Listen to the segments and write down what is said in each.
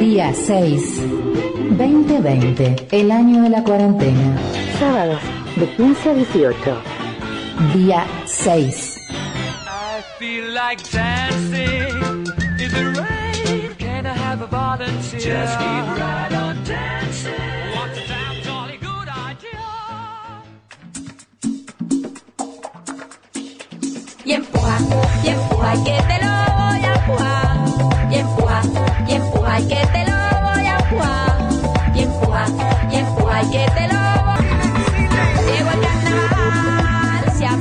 Día 6. 2020, el año de la cuarentena. Sábados, de 15 a 18. Día 6. I feel like dancing in the rain. Can I have a volunteer? Just keep right on dancing. What's a damn jolly good idea? y empuja, y empuja, y que te lo voy a empujar. Y que te lo voy a. Y que te lo Llegó el carnaval, se ha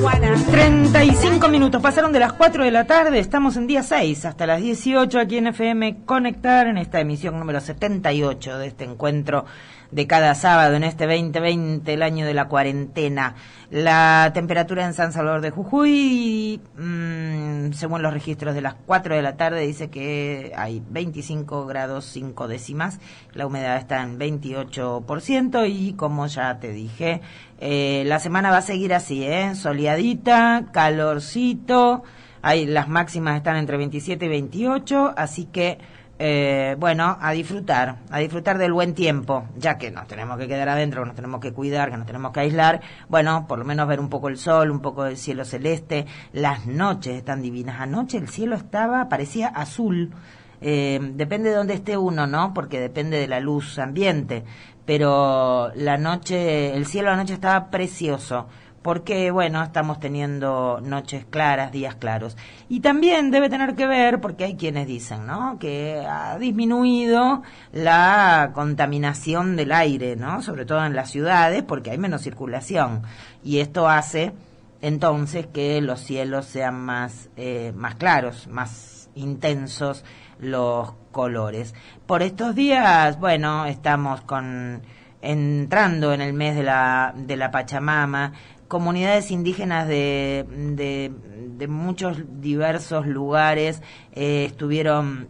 Juana. 35 minutos pasaron de las 4 de la tarde, estamos en día 6 hasta las 18 aquí en FM Conectar en esta emisión número 78 de este encuentro de cada sábado en este 2020, el año de la cuarentena. La temperatura en San Salvador de Jujuy, mm, según los registros de las 4 de la tarde, dice que hay 25 grados 5 décimas, la humedad está en 28% y como ya te dije, eh, la semana va a seguir así, ¿eh? soleadita, calorcito, hay, las máximas están entre 27 y 28, así que eh, bueno, a disfrutar, a disfrutar del buen tiempo, ya que nos tenemos que quedar adentro, que nos tenemos que cuidar, que nos tenemos que aislar, bueno, por lo menos ver un poco el sol, un poco del cielo celeste, las noches están divinas, anoche el cielo estaba, parecía azul, eh, depende de dónde esté uno, ¿no? Porque depende de la luz ambiente, pero la noche, el cielo anoche estaba precioso porque bueno, estamos teniendo noches claras, días claros. Y también debe tener que ver, porque hay quienes dicen, ¿no? Que ha disminuido la contaminación del aire, ¿no? Sobre todo en las ciudades, porque hay menos circulación. Y esto hace entonces que los cielos sean más, eh, más claros, más intensos los colores. Por estos días, bueno, estamos con entrando en el mes de la, de la Pachamama, comunidades indígenas de, de, muchos diversos lugares eh, estuvieron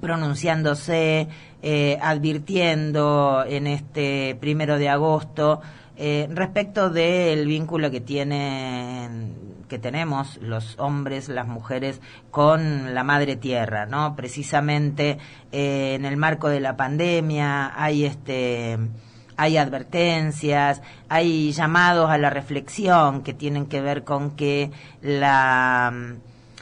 pronunciándose, eh, advirtiendo en este primero de agosto eh, respecto del vínculo que tienen que tenemos los hombres, las mujeres con la madre tierra, ¿no? Precisamente en el marco de la pandemia hay este hay advertencias, hay llamados a la reflexión que tienen que ver con que la,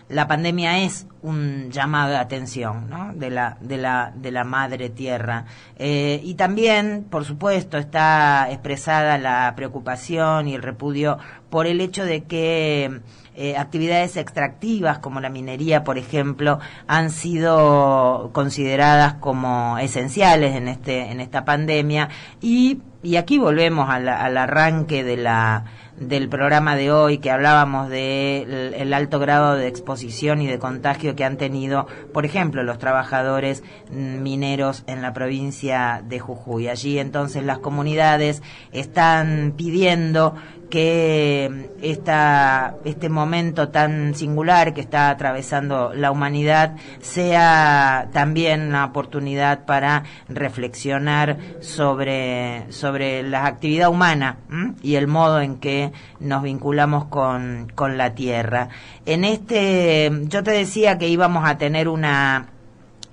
la pandemia es un llamado de atención ¿no? de, la, de, la, de la madre tierra. Eh, y también, por supuesto, está expresada la preocupación y el repudio por el hecho de que eh, actividades extractivas como la minería, por ejemplo, han sido consideradas como esenciales en este en esta pandemia y y aquí volvemos al, al arranque de la del programa de hoy que hablábamos de el, alto grado de exposición y de contagio que han tenido, por ejemplo, los trabajadores mm, mineros en la provincia de Jujuy. Allí entonces las comunidades están pidiendo que esta, este momento tan singular que está atravesando la humanidad sea también una oportunidad para reflexionar sobre, sobre la actividad humana y el modo en que nos vinculamos con, con la tierra. En este, yo te decía que íbamos a tener una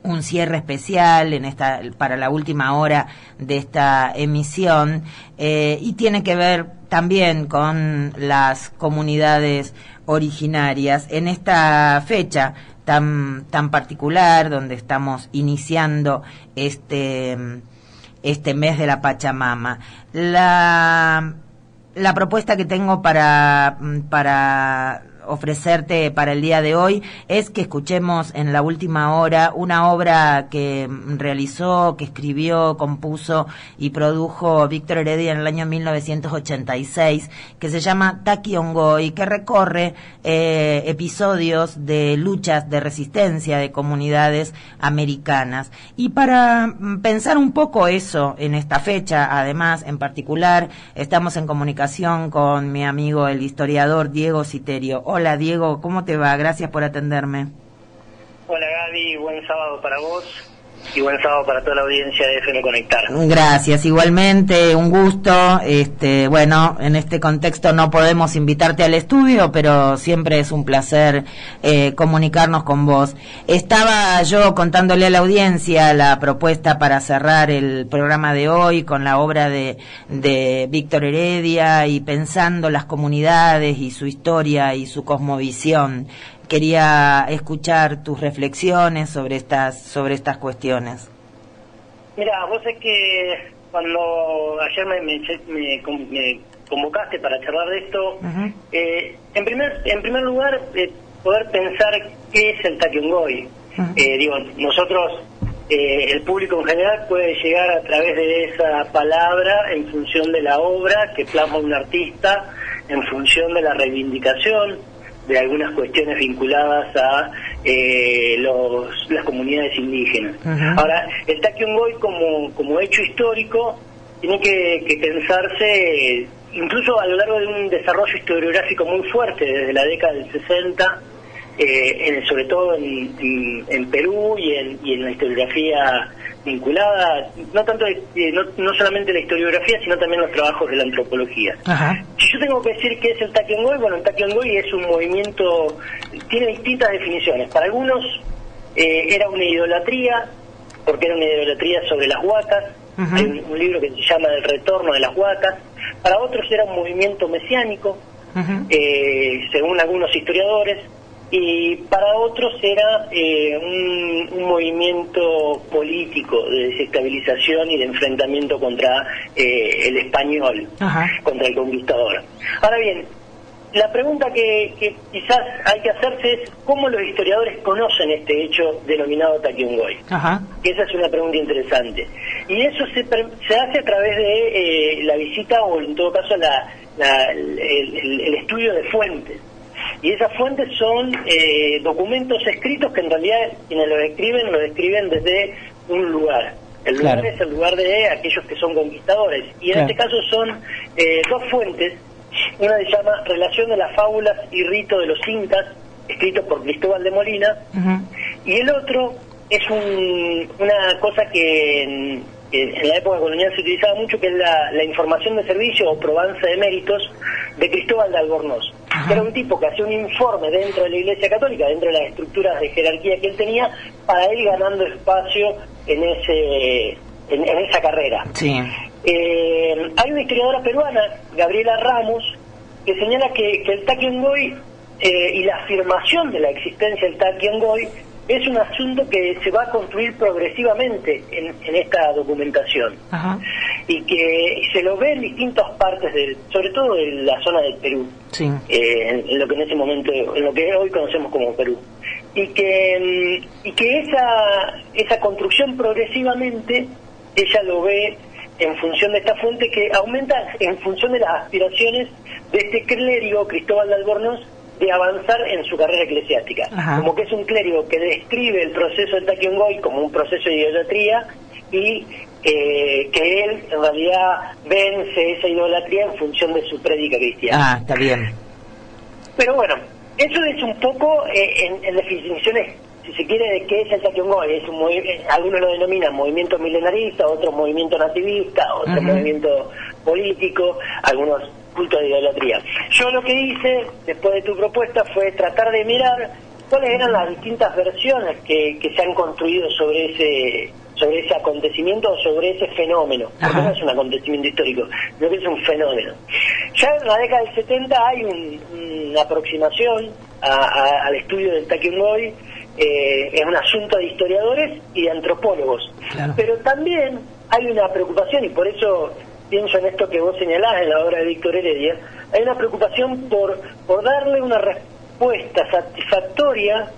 un cierre especial en esta para la última hora de esta emisión eh, y tiene que ver también con las comunidades originarias en esta fecha tan tan particular donde estamos iniciando este este mes de la Pachamama. La la propuesta que tengo para para ofrecerte para el día de hoy es que escuchemos en la última hora una obra que realizó, que escribió, compuso y produjo Víctor Heredia en el año 1986, que se llama Taki y que recorre eh, episodios de luchas de resistencia de comunidades americanas. Y para mm, pensar un poco eso en esta fecha, además, en particular, estamos en comunicación con mi amigo el historiador Diego Citerio. Hola Diego, ¿cómo te va? Gracias por atenderme. Hola Gaby, buen sábado para vos. Y buen sábado para toda la audiencia de FM Conectar. Gracias, igualmente, un gusto. Este, bueno, en este contexto no podemos invitarte al estudio, pero siempre es un placer eh, comunicarnos con vos. Estaba yo contándole a la audiencia la propuesta para cerrar el programa de hoy con la obra de, de Víctor Heredia y pensando las comunidades y su historia y su cosmovisión quería escuchar tus reflexiones sobre estas sobre estas cuestiones. Mira, vos es que cuando ayer me, me, me, me convocaste para charlar de esto, eh, en primer en primer lugar eh, poder pensar qué es el Takyongoy. eh, digo, nosotros eh, el público en general puede llegar a través de esa palabra en función de la obra que plasma un artista, en función de la reivindicación de algunas cuestiones vinculadas a eh, los, las comunidades indígenas. Ahora, el Takyongoy como, como hecho histórico tiene que, que pensarse incluso a lo largo de un desarrollo historiográfico muy fuerte desde la década del 60, eh, en- sobre todo en, en- en Perú y en, y en la historiografía vinculada, no tanto eh, no, no solamente la historiografía, sino también los trabajos de la antropología. Ajá. Si yo tengo que decir qué es el Takyongoy, bueno, el Takyongoy es un movimiento, tiene distintas definiciones. Para algunos eh, era una idolatría, porque era una idolatría sobre las huacas. Hay un, un libro que se llama El retorno de las huacas. Para otros era un movimiento mesiánico, eh, según algunos historiadores, y para otros era eh, un, un movimiento político de desestabilización y de enfrentamiento contra eh, el español, Ajá. contra el conquistador. Ahora bien, la pregunta que, que quizás hay que hacerse es cómo los historiadores conocen este hecho denominado. Que Esa es una pregunta interesante. Y eso se, se hace a través de eh, la visita o en todo caso la, la- el, el- el estudio de fuentes. Y esas fuentes son eh, documentos escritos que en realidad quienes los escriben lo escriben desde un lugar. El lugar Claro. es el lugar de aquellos que son conquistadores. Y en Claro. este caso son eh, dos fuentes. Una se llama Relación de las fábulas y rito de los incas, escrito por Cristóbal de Molina, y el otro es un- una cosa que en, que en la época colonial se utilizaba mucho, que es la, la información de servicio o probanza de méritos de Cristóbal de Albornoz. Ajá. Era un tipo que hacía un informe dentro de la Iglesia Católica, dentro de las estructuras de jerarquía que él tenía, para ir ganando espacio en, ese, en, en esa carrera. Sí. Eh, hay una historiadora peruana, Gabriela Ramos, que señala que, que el Takyongoy eh, y la afirmación de la existencia del Takyongoy es un asunto que se va a construir progresivamente en, en esta documentación Ajá. Y que se lo ve en distintas partes, del, sobre todo en la zona del Perú Sí. eh, en, lo que en ese momento, en lo que hoy conocemos como Perú. Y que, mm, y que esa, esa construcción progresivamente, ella lo ve en función de esta fuente que aumenta en función de las aspiraciones de este clérigo, Cristóbal de Albornoz, de avanzar en su carrera eclesiástica. Ajá. Como que es un clérigo que describe el proceso del Takyongoy como un proceso de idolatría y eh, que él en realidad vence esa idolatría en función de su prédica cristiana. Ah, está bien. Pero bueno, eso es un poco eh, en, en definiciones, si se quiere, de qué es el Takyongoy. Es un eh, algunos lo denominan movimiento milenarista, otros movimiento nativista, otros Ujú. movimiento político, algunos cultos de idolatría. Yo lo que hice, después de tu propuesta, fue tratar de mirar cuáles eran las distintas versiones que, que se han construido sobre ese sobre ese acontecimiento o sobre ese fenómeno, porque no es un acontecimiento histórico, sino que es un fenómeno. Ya en la década del 70 hay un- una aproximación a- a- al estudio del Takyongoy, eh, es un asunto de historiadores y de antropólogos. Claro. Pero también hay una preocupación, y por eso pienso en esto que vos señalás en la obra de Víctor Heredia, hay una preocupación por, por darle una respuesta satisfactoria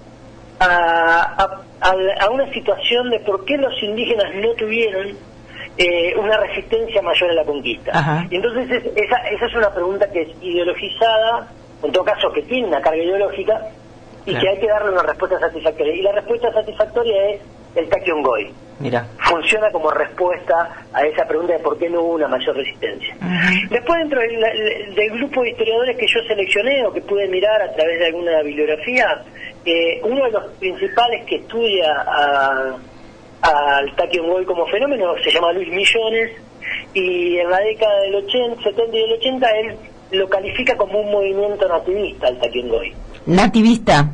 a, a- a una situación de por qué los indígenas no tuvieron eh, una resistencia mayor a la conquista. Ajá. Y entonces es- esa, esa es una pregunta que es ideologizada, en todo caso que tiene una carga ideológica, y Claro. que hay que darle una respuesta satisfactoria. Y la respuesta satisfactoria es el Takyongoy. Mira. Funciona como respuesta a esa pregunta de por qué no hubo una mayor resistencia. Después, dentro del, del grupo de historiadores que yo seleccioné o que pude mirar a través de alguna bibliografía, eh, uno de los principales que estudia a, al Taekwondo como fenómeno se llama Luis Millones y en la década del 80, 70 y del 80 él lo califica como un movimiento nativista el Taekwondo. Nativista.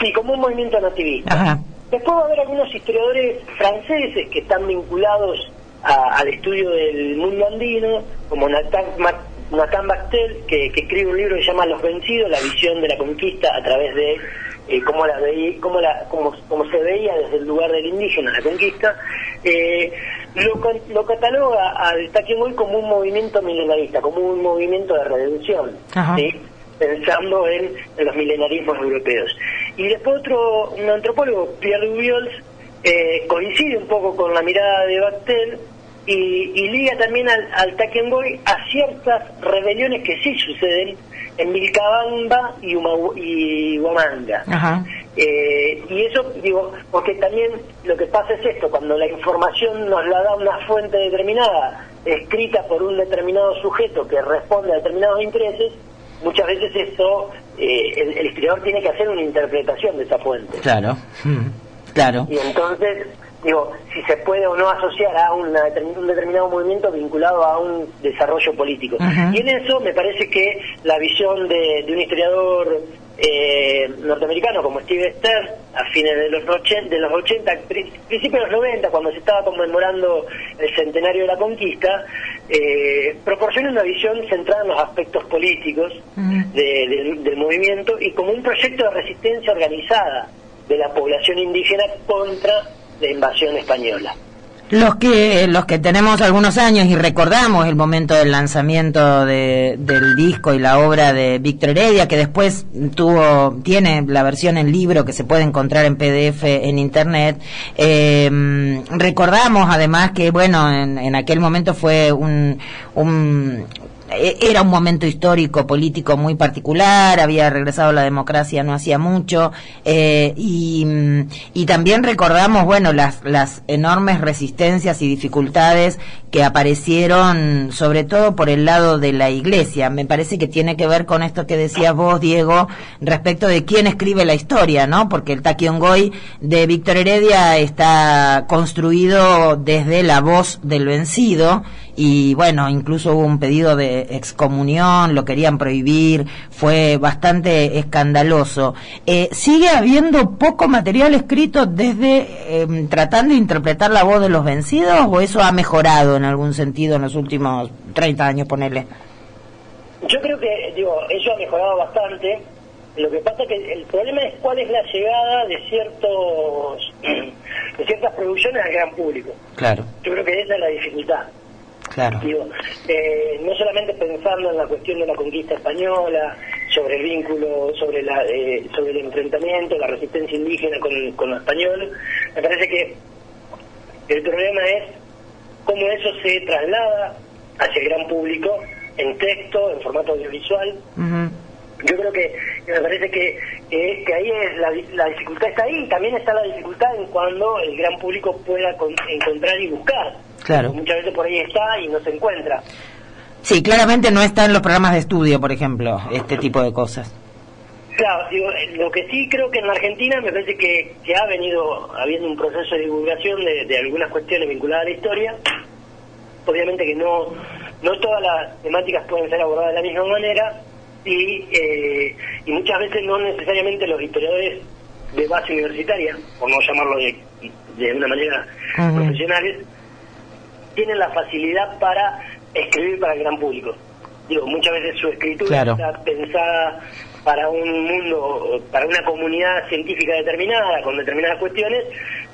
Sí, como un movimiento nativista. Ajá. Después va a haber algunos historiadores franceses que están vinculados a- al estudio del mundo andino, como Nathan, Nathan Bastel, que, que escribe un libro que se llama Los Vencidos, la visión de la conquista a través de eh, cómo, la veí- cómo, la, cómo, cómo se veía desde el lugar del indígena la conquista. Eh, lo, lo cataloga al Taquemoy como un movimiento milenarista, como un movimiento de redención. Pensando en, en los milenarismos europeos. Y después otro, un antropólogo, Pierre Dubiols, eh, coincide un poco con la mirada de Bastel y, y liga también al, al Takengoy a ciertas rebeliones que sí suceden en Vilcabamba y, Uma- y Huamanga. Ajá. Eh, y eso, digo, porque también lo que pasa es esto, cuando la información nos la da una fuente determinada, escrita por un determinado sujeto que responde a determinados intereses, muchas veces eso, eh, el, el historiador tiene que hacer una interpretación de esa fuente. Claro. Mm, Claro. Y entonces, digo, si se puede o no asociar a una determin- un determinado movimiento vinculado a un desarrollo político. Y en eso me parece que la visión de, de un historiador eh, norteamericano como Steve Stern, a fines de los 80, de los 80 pri- principios de los 90, cuando se estaba conmemorando el centenario de la conquista, eh, proporciona una visión centrada en los aspectos políticos de- del movimiento y como un proyecto de resistencia organizada de la población indígena contra la invasión española. Los que los que tenemos algunos años y recordamos el momento del lanzamiento de- del disco y la obra de Víctor Heredia, que después tuvo tiene la versión en libro que se puede encontrar en PDF en internet, eh, recordamos además que bueno en, en aquel momento fue un, un era un momento histórico político muy particular, había regresado la democracia no hacía mucho, eh, y, mm, y también recordamos, bueno, las, las enormes resistencias y dificultades que aparecieron, sobre todo por el lado de la iglesia. Me parece que tiene que ver con esto que decías vos, Diego, respecto de quién escribe la historia, ¿no? Porque el Taquiongoy de Víctor Heredia está construido desde la voz del vencido, y bueno, incluso hubo un pedido de excomunión, lo querían prohibir, fue bastante escandaloso. Eh, ¿Sigue habiendo poco material escrito desde em, tratando de interpretar la voz de los vencidos o eso ha mejorado en algún sentido en los últimos 30 años, ponele? Yo creo que, digo, eso ha mejorado bastante. Lo que pasa que el problema es cuál es la llegada de ciertos de ciertas producciones al gran público. Claro, Yo creo que esa es la dificultad. Claro. Digo, eh, no solamente pensando en la cuestión de la conquista española, sobre el vínculo, sobre la, eh, sobre el enfrentamiento, la resistencia indígena con, con lo español, me parece que el problema es cómo eso se traslada hacia el gran público en texto, en formato audiovisual. Yo creo que, que me parece que, que, que ahí es la, la dificultad está ahí, también está la dificultad en cuando el gran público pueda con- encontrar y buscar. Claro. Muchas veces por ahí está y no se encuentra. Sí, claramente no está en los programas de estudio, por ejemplo, este tipo de cosas. Claro, digo, eh, lo que sí creo que en Argentina me parece que, que ha venido habiendo un proceso de divulgación de, de algunas cuestiones vinculadas a la historia. Obviamente que no, no todas las temáticas pueden ser abordadas de la misma manera y, eh, y muchas veces no necesariamente los historiadores de base universitaria, por no llamarlo de, de una manera Ujú. profesionales, tienen la facilidad para escribir para el gran público. Digo, muchas veces su escritura Claro. está pensada para un mundo, para una comunidad científica determinada, con determinadas cuestiones,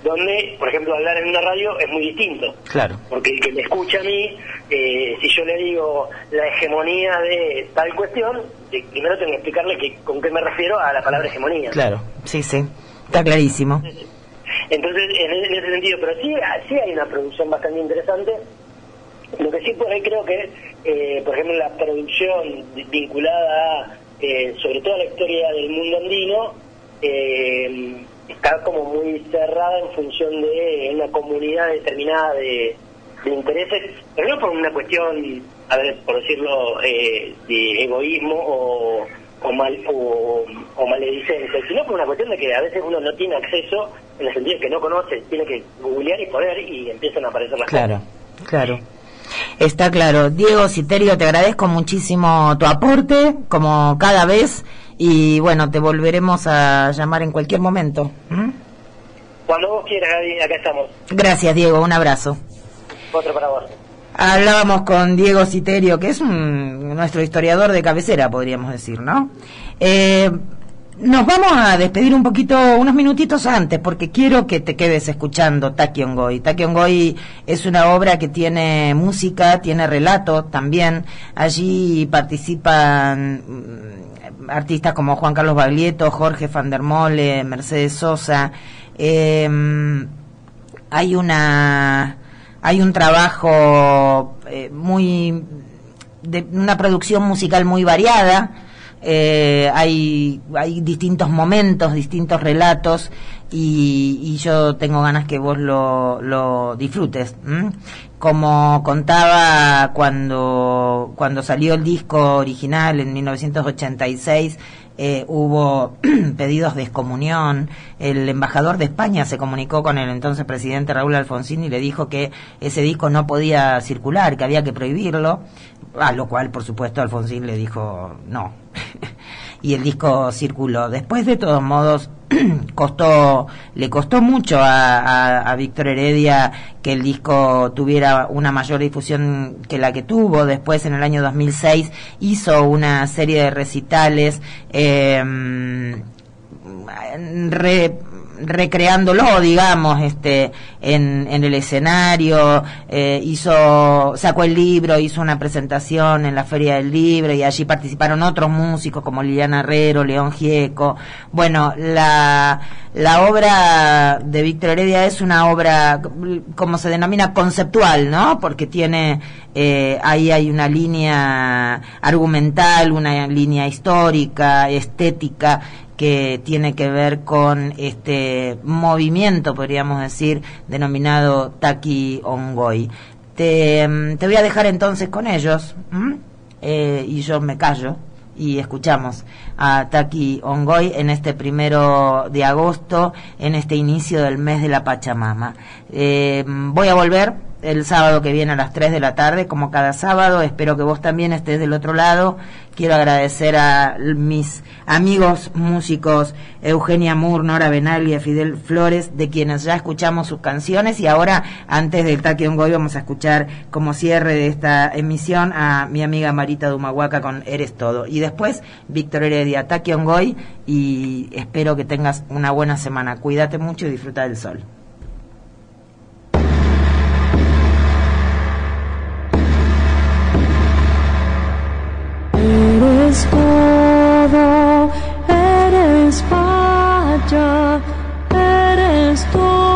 donde, por ejemplo, hablar en una radio es muy distinto. Claro. Porque el que me escucha a mí, eh, si yo le digo la hegemonía de tal cuestión, eh, primero tengo que explicarle que, con qué me refiero a la palabra hegemonía. Claro, sí, sí, está clarísimo. Entonces, en ese, en ese sentido, pero sí, sí hay una producción bastante interesante. Lo que sí por ahí creo que, eh, por ejemplo, la producción vi- vinculada a, eh, sobre todo a la historia del mundo andino, eh, está como muy cerrada en función de una comunidad determinada de, de intereses, pero no por una cuestión, a ver, por decirlo, eh, de egoísmo o, o, mal, o, o maledicencia, sino por una cuestión de que a veces uno no tiene acceso en el sentido que no conoce, tiene que googlear y poner y empiezan a aparecer las Claro, claro. Está claro. Diego Citerio, te agradezco muchísimo tu aporte, como cada vez, y bueno, te volveremos a llamar en cualquier momento. ¿Mm? Cuando vos quieras, Gaby, acá estamos. Gracias, Diego, un abrazo. Otro para vos. Hablábamos con Diego Citerio, que es un- nuestro historiador de cabecera, podríamos decir, ¿no? Eh, nos vamos a despedir un poquito, unos minutitos antes, porque quiero que te quedes escuchando Taki Ongoy. Taki Ongoy es una obra que tiene música, tiene relato también. Allí participan mm, artistas como Juan Carlos Baglietto, Jorge Van der Mole, Mercedes Sosa. Eh, hay una hay un trabajo eh, muy de una producción musical muy variada eh, hay distintos momentos distintos relatos y, y yo tengo ganas que vos lo, disfrutes ¿m? como contaba cuando cuando salió el disco original en 1986 eh, hubo pedidos de excomunión. El embajador de España se comunicó con el entonces presidente Raúl Alfonsín y le dijo que ese disco no podía circular, que había que prohibirlo. A lo cual, por supuesto, Alfonsín le dijo no. y el disco circuló. Después, de todos modos, costó, le costó mucho a, Víctor Heredia que el disco tuviera una mayor difusión que la que tuvo. Después, en el año 2006, hizo una serie de recitales eh, re- recreándolo, digamos, este, en, en el escenario, eh, hizo, sacó el libro, hizo una presentación en la Feria del Libro y allí participaron otros músicos como Liliana Herrero, León Gieco. Bueno, la, la obra de Víctor Heredia es una obra, como se denomina, conceptual, ¿no? Porque tiene, eh, ahí hay una línea argumental, una línea histórica, estética, que tiene que ver con este movimiento, podríamos decir, denominado Taki Ongoy. Te, mm, te voy a dejar entonces con ellos. Eh, y yo me callo y escuchamos a Taki Ongoy en este primero de agosto, en este inicio del mes de la Pachamama. Eh, voy a volver el sábado que viene a las 3 de la tarde, como cada sábado. Espero que vos también estés del otro lado. Quiero agradecer a mis amigos músicos Eugenia Moore, Nora Benalia, Fidel Flores, de quienes ya escuchamos sus canciones. Y ahora, antes del Taki Ongoy, vamos a escuchar como cierre de esta emisión a mi amiga Marita Dumahuaca con Eres Todo. Y después, Víctor Heredia, Taki Ongoy. Y espero que tengas una buena semana. Cuídate mucho y disfruta del sol. Eres todo, eres eres todo.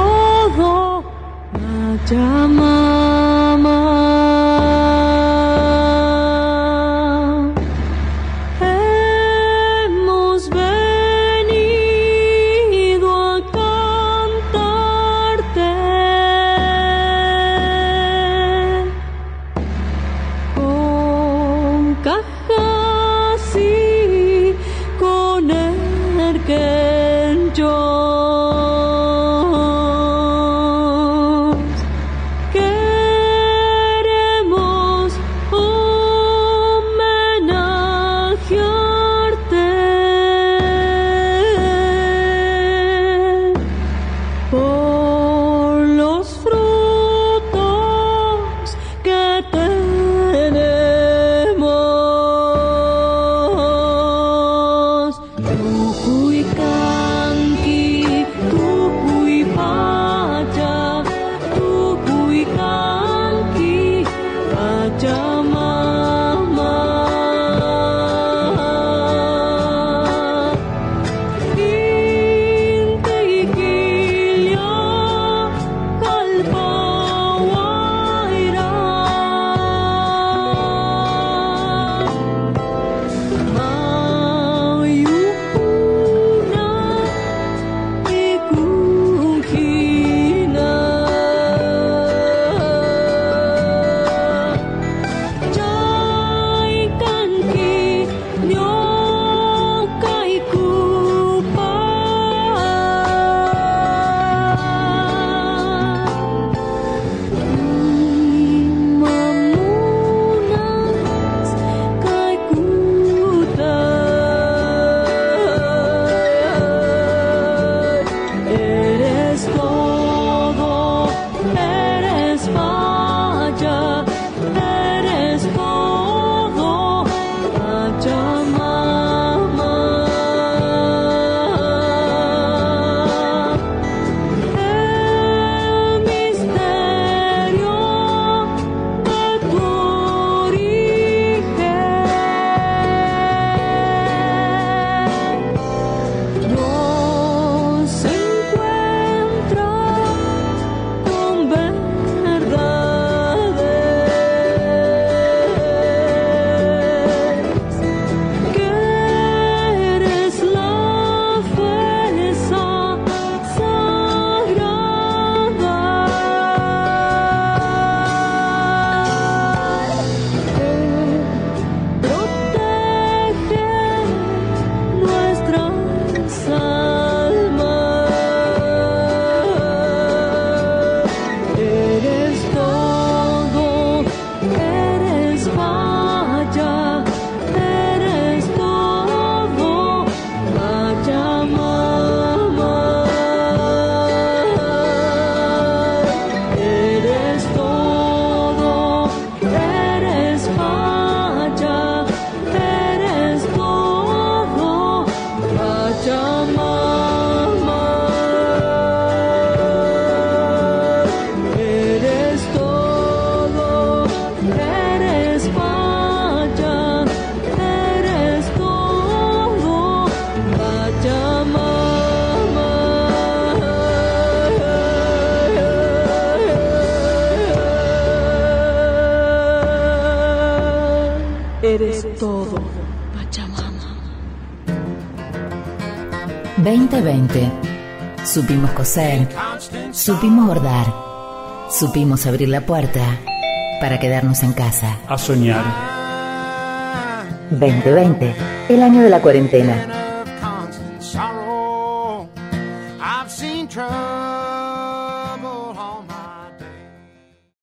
Eres todo, Pachamama. 2020. Supimos coser, supimos bordar, supimos abrir la puerta para quedarnos en casa. A soñar. 2020, el año de la cuarentena.